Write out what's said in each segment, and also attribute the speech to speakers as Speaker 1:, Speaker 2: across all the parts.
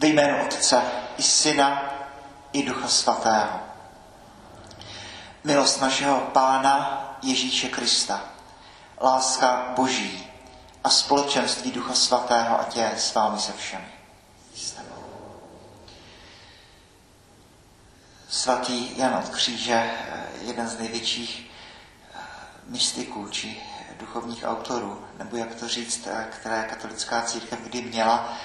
Speaker 1: Ve jménu Otce i Syna i Ducha Svatého. Milost našeho Pána Ježíše Krista, láska Boží a společenství Ducha Svatého a tě s vámi se všemi. Svatý Jan od Kříže, jeden z největších eh, mystiků či duchovních autorů, nebo jak to říct, eh, které katolická církev kdy měla,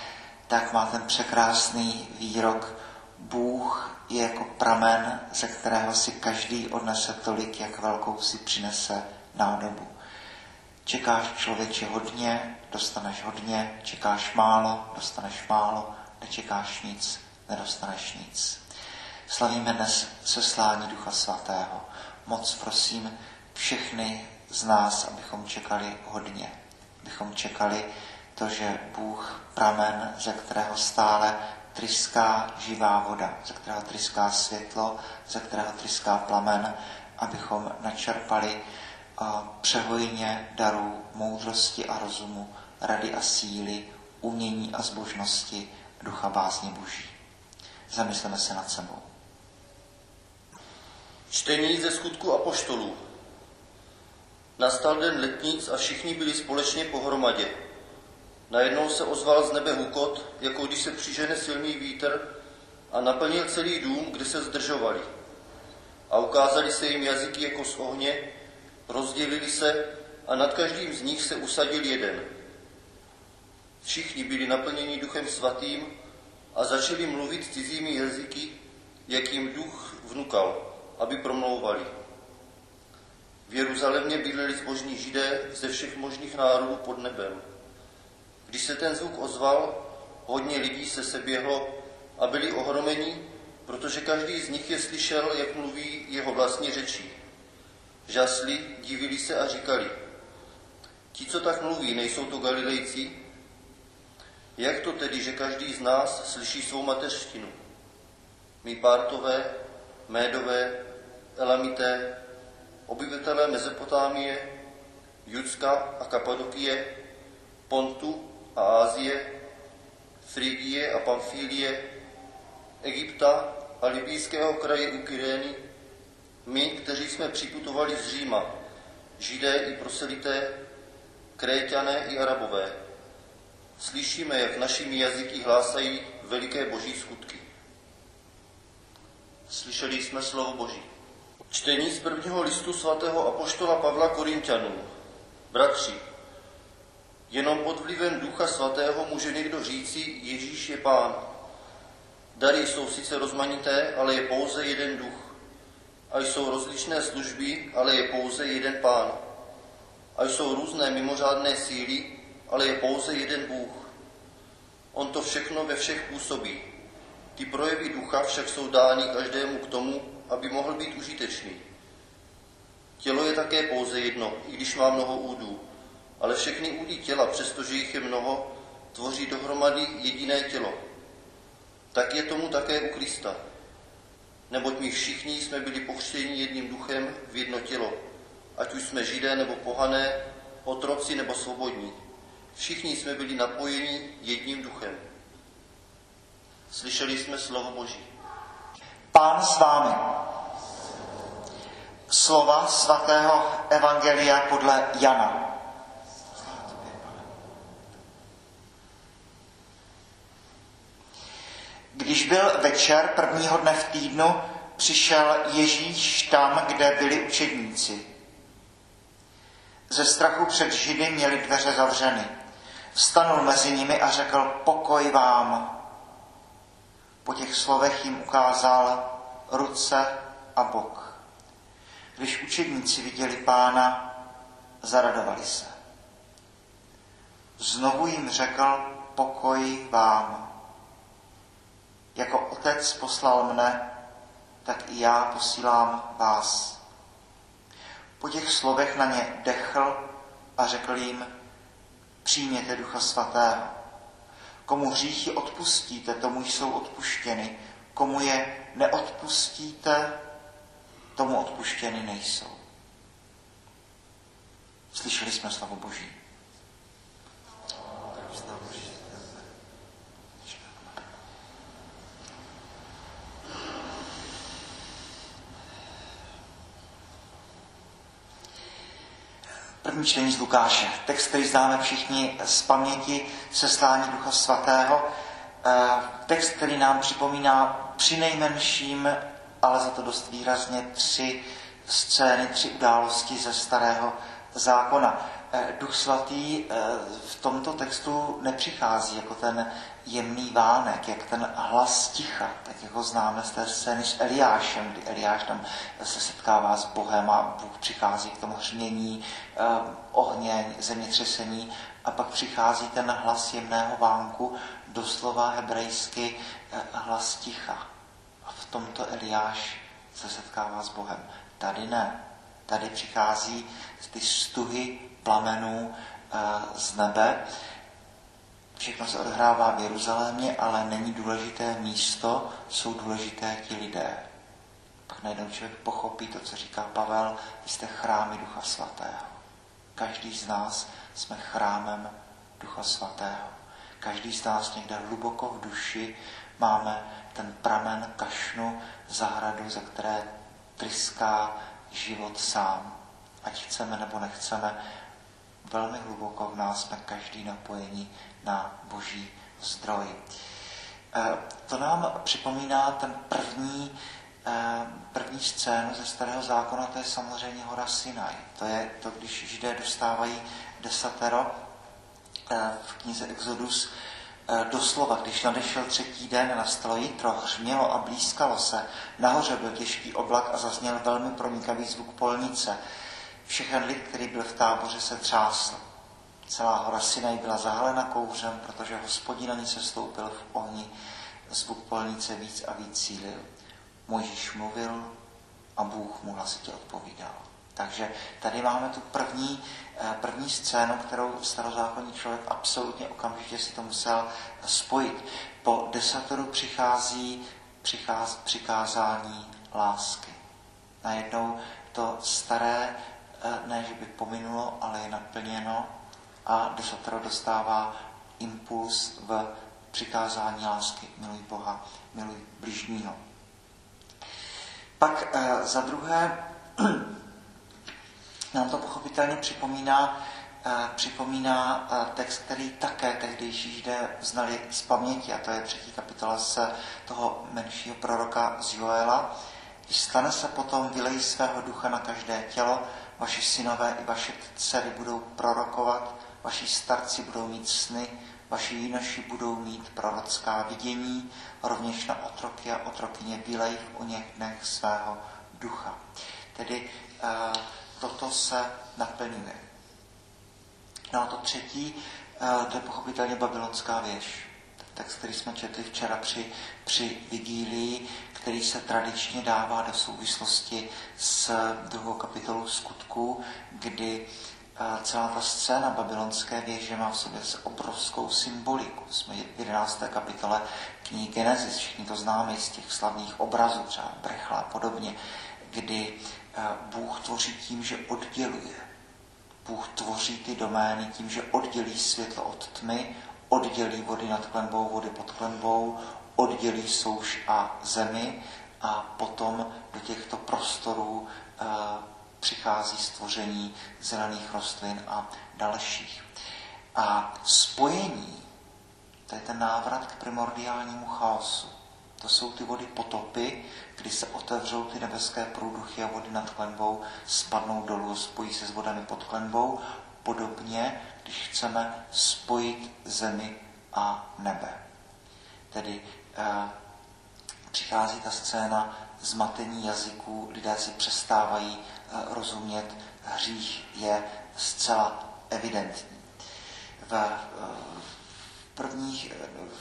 Speaker 1: tak má ten překrásný výrok Bůh je jako pramen, ze kterého si každý odnese tolik, jak velkou si přinese nádobu. Čekáš člověče hodně, dostaneš hodně, čekáš málo, dostaneš málo, nečekáš nic, nedostaneš nic. Slavíme dnes seslání Ducha Svatého. Moc prosím všechny z nás, abychom čekali hodně. Abychom čekali to, že Bůh pramen, ze kterého stále tryská živá voda, ze kterého tryská světlo, ze kterého tryská plamen, abychom načerpali přehojně darů moudrosti a rozumu, rady a síly, umění a zbožnosti, ducha bázně boží. Zamysleme se nad sebou.
Speaker 2: Čtení ze skutku apoštolů. Nastal den letnic a všichni byli společně pohromadě. Najednou se ozval z nebe hukot, jako když se přižene silný vítr a naplnil celý dům, kde se zdržovali. A ukázali se jim jazyky jako z ohně, rozdělili se a nad každým z nich se usadil jeden. Všichni byli naplněni duchem svatým a začali mluvit cizími jazyky, jak jim duch vnukal, aby promlouvali. V Jeruzalémě bydleli zbožní židé ze všech možných národů pod nebem. Když se ten zvuk ozval, hodně lidí se seběhlo a byli ohromeni, protože každý z nich je slyšel, jak mluví jeho vlastní řečí. Žasli, divili se a říkali, ti, co tak mluví, nejsou to Galilejci? Jak to tedy, že každý z nás slyší svou mateřštinu? My pártové, médové, elamité, obyvatelé Mezopotámie, Judska a Kapadokie, Pontu a Ázie, Frigie a Pamfílie, Egypta a libijského kraje u Kyrény, my, kteří jsme připutovali z Říma, židé i proselité, kréťané i arabové, slyšíme, jak našimi jazyky hlásají veliké boží skutky. Slyšeli jsme slovo Boží. Čtení z prvního listu svatého apoštola Pavla Korintianů. Bratři, jenom pod vlivem Ducha Svatého může někdo říci, Ježíš je Pán. Dary jsou sice rozmanité, ale je pouze jeden duch. A jsou rozličné služby, ale je pouze jeden Pán. A jsou různé mimořádné síly, ale je pouze jeden Bůh. On to všechno ve všech působí. Ty projevy ducha však jsou dány každému k tomu, aby mohl být užitečný. Tělo je také pouze jedno, i když má mnoho údů, ale všechny údy těla, přestože jich je mnoho, tvoří dohromady jediné tělo. Tak je tomu také u Krista. Neboť my všichni jsme byli pochřtěni jedním duchem v jedno tělo, ať už jsme židé nebo pohané, otroci nebo svobodní. Všichni jsme byli napojeni jedním duchem. Slyšeli jsme slovo Boží.
Speaker 1: Pán s vámi. Slova svatého Evangelia podle Jana. Když byl večer prvního dne v týdnu, přišel Ježíš tam, kde byli učedníci. Ze strachu před Židy měli dveře zavřeny. Vstanul mezi nimi a řekl, pokoj vám. Po těch slovech jim ukázal ruce a bok. Když učedníci viděli pána, zaradovali se. Znovu jim řekl, pokoj vám. Jako otec poslal mne, tak i já posílám vás. Po těch slovech na ně dechl a řekl jim, přijměte Ducha Svatého. Komu hříchy odpustíte, tomu jsou odpuštěny. Komu je neodpustíte, tomu odpuštěny nejsou. Slyšeli jsme slovo Boží. První čtení z Lukáše. Text, který známe všichni z paměti seslání Ducha Svatého. Eh, text, který nám připomíná při nejmenším, ale za to dost výrazně, tři scény, tři události ze starého zákona. Eh, Duch Svatý eh, v tomto textu nepřichází jako ten jemný vánek, jak ten hlas ticha, tak jak ho známe z té scény s Eliášem, kdy Eliáš tam se setkává s Bohem a Bůh přichází k tomu hřmění, eh, ohně, zemětřesení a pak přichází ten hlas jemného vánku, doslova hebrejsky hlas ticha. A v tomto Eliáš se setkává s Bohem. Tady ne. Tady přichází ty stuhy plamenů eh, z nebe. Všechno se odhrává v Jeruzalémě, ale není důležité místo, jsou důležité ti lidé. Pak najednou člověk pochopí to, co říká Pavel, vy jste chrámy Ducha Svatého. Každý z nás jsme chrámem Ducha Svatého. Každý z nás někde hluboko v duši máme ten pramen kašnu, zahradu, ze které tryská život sám. Ať chceme nebo nechceme, velmi hluboko v nás jsme každý napojení na boží zdroj. Eh, to nám připomíná ten první, eh, první scénu ze starého zákona, to je samozřejmě hora Sinai. To je to, když židé dostávají desatero eh, v knize Exodus, doslova, když nadešel třetí den, nastalo jitro, hřmělo a blízkalo se, nahoře byl těžký oblak a zazněl velmi pronikavý zvuk polnice. Všechen lid, který byl v táboře, se třásl. Celá hora Sinaj byla zahalena kouřem, protože hospodin na ní se stoupil v ohni. Zvuk polnice víc a víc cílil. Mojžíš mluvil a Bůh mu hlasitě odpovídal. Takže tady máme tu první, eh, první scénu, kterou starozákonní člověk absolutně okamžitě si to musel spojit. Po desatoru přichází přichází přikázání lásky. Najednou to staré ne, že by pominulo, ale je naplněno a desatero dostává impuls v přikázání lásky. Miluj Boha, miluj bližního. Pak eh, za druhé nám to pochopitelně připomíná, eh, připomíná eh, text, který také tehdejší židé znali z paměti, a to je třetí kapitola z toho menšího proroka z Joela. Když stane se potom, vylej svého ducha na každé tělo, Vaši synové i vaše dcery budou prorokovat, vaši starci budou mít sny, vaši jinoši budou mít prorocká vidění, rovněž na otroky a otrokyně vylej v o něch dnech svého ducha. Tedy e, toto se naplňuje. No a to třetí, e, to je pochopitelně babylonská věž. Text, který jsme četli včera při, při vigílii, který se tradičně dává do souvislosti s druhou kapitolou skutků, kdy celá ta scéna babylonské věže má v sobě obrovskou symboliku. Jsme v 11. kapitole knihy Genesis, všichni to známe z těch slavných obrazů, třeba Brechla a podobně, kdy eh, Bůh tvoří tím, že odděluje. Bůh tvoří ty domény tím, že oddělí světlo od tmy, oddělí vody nad klenbou, vody pod klenbou, oddělí souš a zemi a potom do těchto prostorů e, přichází stvoření zelených rostlin a dalších. A spojení, to je ten návrat k primordiálnímu chaosu. To jsou ty vody potopy, kdy se otevřou ty nebeské průduchy a vody nad klenbou spadnou dolů, spojí se s vodami pod klenbou. Podobně, když chceme spojit zemi a nebe. Tedy přichází ta scéna zmatení jazyků, lidé si přestávají eh, rozumět, hřích je zcela evidentní. V, eh, prvních,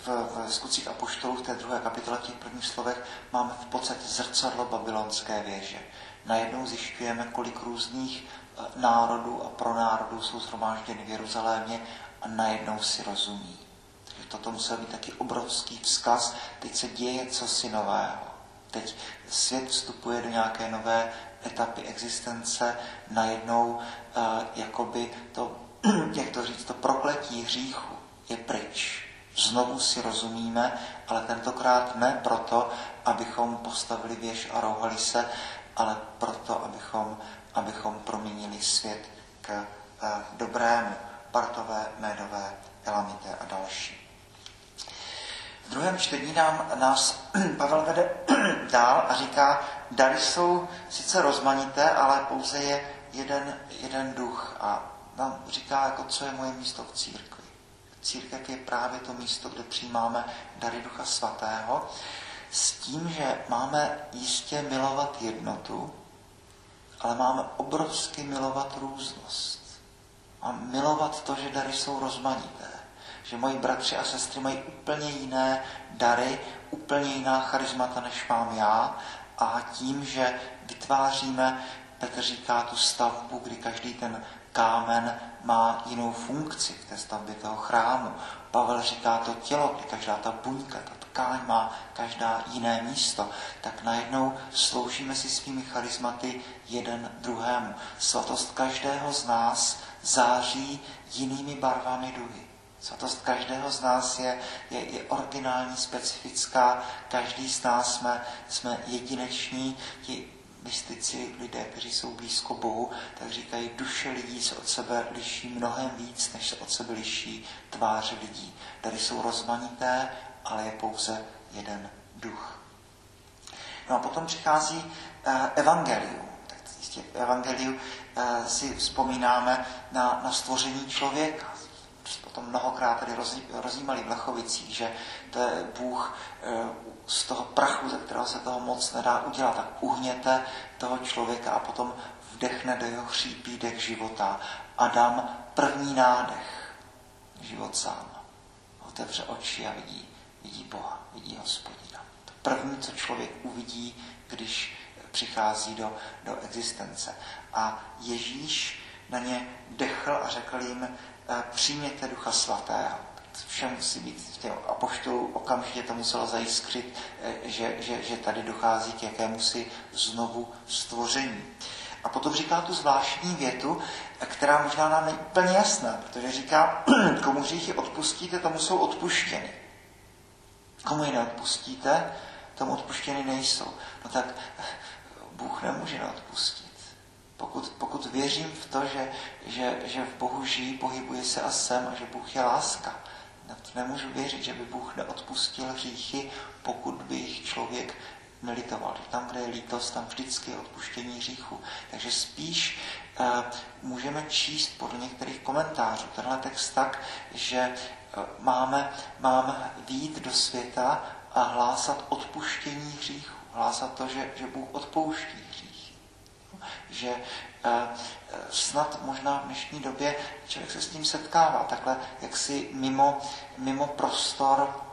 Speaker 1: v, v skutcích apoštolů v té druhé kapitole, těch prvních slovech, máme v podstatě zrcadlo babylonské věže. Najednou zjišťujeme, kolik různých eh, národů a pronárodů jsou zhromážděny v Jeruzalémě a najednou si rozumí toto musel být taky obrovský vzkaz. Teď se děje cosi nového. Teď svět vstupuje do nějaké nové etapy existence, najednou uh, jakoby to, jak to říct, to prokletí hříchu je pryč. Znovu si rozumíme, ale tentokrát ne proto, abychom postavili věž a rouhali se, ale proto, abychom, abychom proměnili svět k dobrému, Bartové, Médové, Elamité a další. V druhém čtení nám, nás Pavel vede dál a říká, dary jsou sice rozmanité, ale pouze je jeden, jeden duch. A nám říká, jako, co je moje místo v církvi. Církev je právě to místo, kde přijímáme dary Ducha Svatého, s tím, že máme jistě milovat jednotu, ale máme obrovsky milovat různost. A milovat to, že dary jsou rozmanité. Že moji bratři a sestry mají úplně jiné dary, úplně jiná charismata, než mám já. A tím, že vytváříme, Petr říká, tu stavbu, kdy každý ten kámen má jinou funkci v té stavbě toho chrámu. Pavel říká to tělo, kdy každá ta buňka, ta tkáň má každá jiné místo, tak najednou sloužíme si svými charizmaty jeden druhému. Svatost každého z nás září jinými barvami duhy. Svatost každého z nás je, je, je originální, specifická, každý z nás jsme, jsme jedineční, ti mystici, lidé, kteří jsou blízko Bohu, tak říkají, duše lidí se od sebe liší mnohem víc, než se od sebe liší tváře lidí. Tady jsou rozmanité, ale je pouze jeden duch. No a potom přichází uh, evangelium. Tak jistě v evangeliu uh, si vzpomínáme na, na stvoření člověka. Potom mnohokrát tady rozjímali v Lechovicích, že to je Bůh uh, z toho prachu, ze kterého se toho moc nedá udělat, tak uhněte toho člověka a potom vdechne do jeho chřípí dech života. Adam první nádech, život sám. Otevře oči a vidí vidí Boha, vidí hospodina. To první, co člověk uvidí, když přichází do, do existence. A Ježíš na ně dechl a řekl jim, eh, přijměte Ducha Svatého. Vše musí být v těm apoštolů, okamžitě to muselo zajiskřit, eh, že, že, že tady dochází k jakémusi znovu stvoření. A potom říká tu zvláštní větu, která možná nám není úplně jasná, protože říká, komu hříchy odpustíte, tomu jsou odpuštěny. Komu je neodpustíte, tomu odpuštěny nejsou. No tak Bůh nemůže neodpustit. Pokud, pokud věřím v to, že, že, že v Bohu žijí, pohybuje se a jsem a že Bůh je láska, na to nemůžu věřit, že by Bůh neodpustil hříchy, pokud by jich člověk nelitoval. Tam, kde je lítost, tam vždycky je odpuštění hříchu. Takže spíš uh, můžeme číst podle některých komentářů tenhle text tak, že máme, máme výjít do světa a hlásat odpuštění hříchu. Hlásat to, že, že Bůh odpouští hříchy. Že eh, snad možná v dnešní době člověk se s tím setkává, takhle jaksi mimo, mimo prostor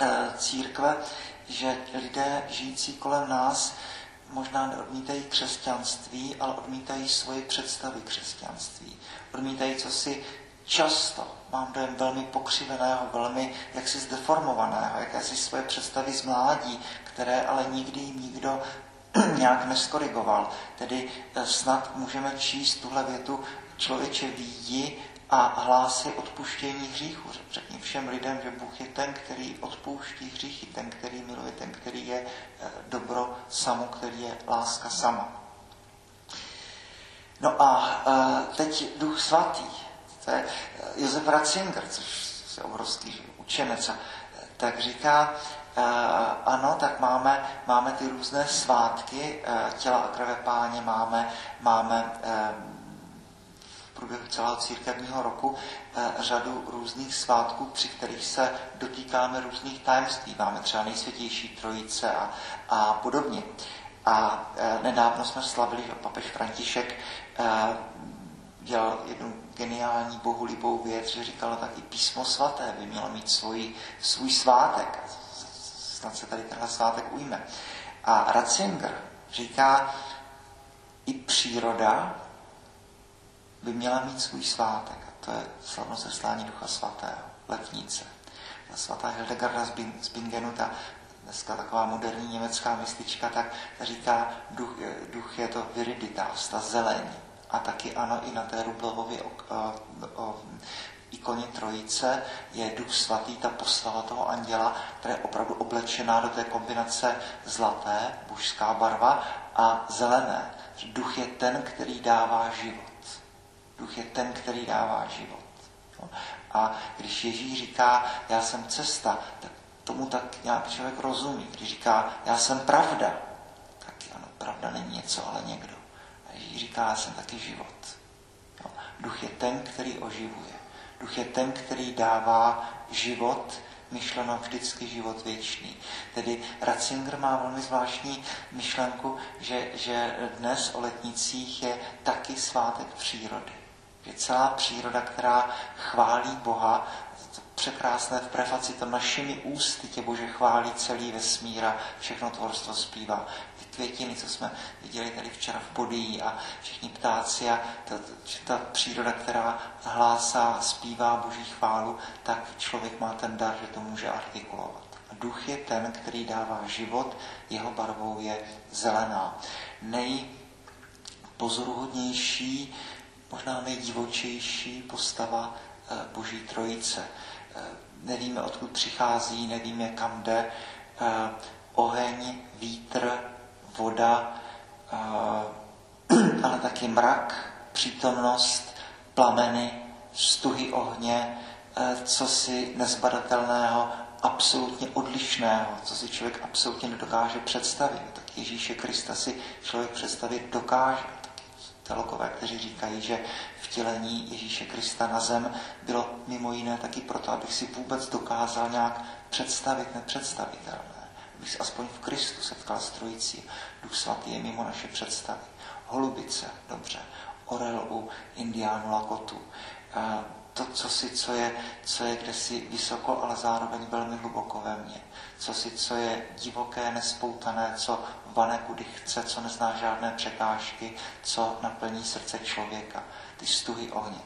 Speaker 1: eh, církve, že lidé žijící kolem nás možná neodmítají křesťanství, ale odmítají svoje představy křesťanství. Odmítají, co si často mám dojem velmi pokřiveného, velmi jaksi zdeformovaného, jakési svoje představy z mládí, které ale nikdy jim nikdo nějak neskorigoval. Tedy eh, snad můžeme číst tuhle větu člověče výjdi a hlásí odpuštění hříchu. Řekni všem lidem, že Bůh je ten, který odpouští hříchy, ten, který miluje, ten, který je eh, dobro samo, který je láska sama. No a eh, teď Duch Svatý to je Josef Ratzinger, což je obrovský učenec, tak říká, ano, tak máme, máme ty různé svátky, uh, těla a krve páně máme, máme uh, v průběhu celého církevního roku řadu různých svátků, při kterých se dotýkáme různých tajemství. Máme třeba nejsvětější trojice a, a podobně. A nedávno jsme slavili, že papež František dělal jednu geniální bohulibou věc, že říkala taky písmo svaté by mělo mít svůj, svůj svátek. Snad se tady tenhle svátek ujme. A Ratzinger říká, i příroda by měla mít svůj svátek. A to je slavnost zeslání Ducha Svatého, letnice. Ta svatá Hildegarda z Bingenu, ta dneska taková moderní německá mistička, tak říká, duch, duch je to viriditas, ta zeleň a taky ano, i na té Rublovově ikoně Trojice je Duch Svatý, ta postava toho anděla, která je opravdu oblečená do té kombinace zlaté, božská barva, a zelené. Duch je ten, který dává život. Duch je ten, který dává život. A když Ježíš říká, já jsem cesta, tak tomu tak nějak člověk rozumí. Když říká, já jsem pravda, tak ano, pravda není něco, ale někdo. A Ježíš říká, já jsem taky život. Duch je ten, který oživuje. Duch je ten, který dává život, myšleno vždycky život věčný. Tedy Ratzinger má velmi zvláštní myšlenku, že, že dnes o letnicích je taky svátek přírody. Je celá příroda, která chválí Boha, překrásné v prefaci, to našimi ústy tě Bože chválí celý vesmír a všechno tvorstvo zpívá. Květiny, co jsme viděli tady včera v Bodii a všichni ptáci a ta, ta příroda, která hlásá, zpívá Boží chválu, tak člověk má ten dar, že to může artikulovat. Duch je ten, který dává život, jeho barvou je zelená. Nejpozoruhodnější, možná nejdivočejší postava eh, Boží trojice. Eh, nevíme, odkud přichází, nevíme, kam jde. Eh, oheň, vítr, voda, ale taky mrak, přítomnost, plameny, stuhy ohně, co si nezbadatelného, absolutně odlišného, co si člověk absolutně nedokáže představit. Tak Ježíše Krista si člověk představit dokáže teologové, kteří říkají, že vtělení Ježíše Krista na zem bylo mimo jiné taky proto, abych si vůbec dokázal nějak představit nepředstavitelné. Si aspoň v Kristu setkal s trojicí. Duch svatý je mimo naše představy. Holubice, dobře. Orel u indiánu Lakotu. To, co si, co je, co je kdesi vysoko, ale zároveň velmi hluboko ve mně. Co si, co je divoké, nespoutané, co vane kudy chce, co nezná žádné překážky, co naplní srdce člověka, ty stuhy ohně.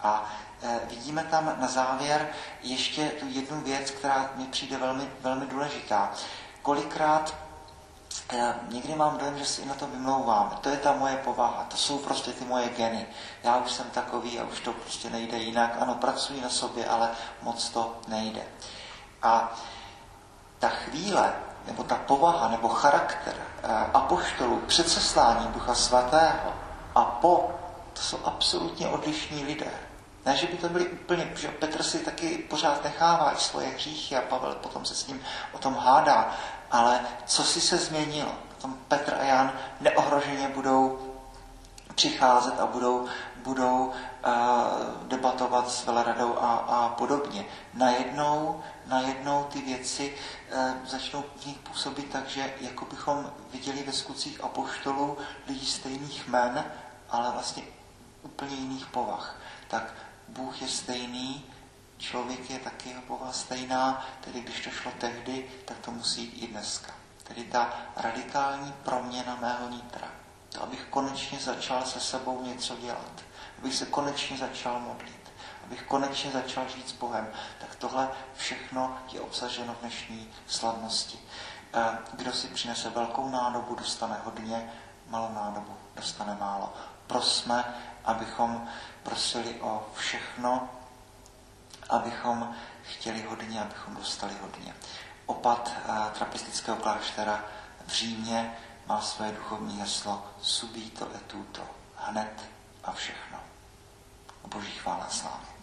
Speaker 1: A e, vidíme tam na závěr ještě tu jednu věc, která mi přijde velmi, velmi důležitá. Kolikrát e, někdy mám dojem, že si na to vymlouvám. To je ta moje povaha, to jsou prostě ty moje geny. Já už jsem takový a už to prostě nejde jinak. Ano, pracuji na sobě, ale moc to nejde. A ta chvíle, nebo ta povaha, nebo charakter eh, apoštolů před sesláním Ducha Svatého a po, to jsou absolutně odlišní lidé. Ne, že by to byli úplně, že Petr si taky pořád nechává i svoje hříchy a Pavel potom se s ním o tom hádá, ale co si se změnilo? Potom Petr a Jan neohroženě budou přicházet a budou, budou uh, debatovat s veleradou a, a podobně. Najednou, najednou ty věci uh, začnou v nich působit tak, že jako bychom viděli ve skutcích apoštolů lidí stejných men, ale vlastně úplně jiných povah. Tak Bůh je stejný, člověk je taky jeho povaha stejná, tedy když to šlo tehdy, tak to musí jít i dneska. Tedy ta radikální proměna mého nitra to, abych konečně začal se sebou něco dělat, abych se konečně začal modlit, abych konečně začal žít s Bohem, tak tohle všechno je obsaženo v dnešní slavnosti. Eh, kdo si přinese velkou nádobu, dostane hodně, malou nádobu, dostane málo. Prosme, abychom prosili o všechno, abychom chtěli hodně, abychom dostali hodně. Opat eh, trapistického kláštera v Římě má své duchovní heslo subito et tuto, hned a všechno. Boží chvála sláva.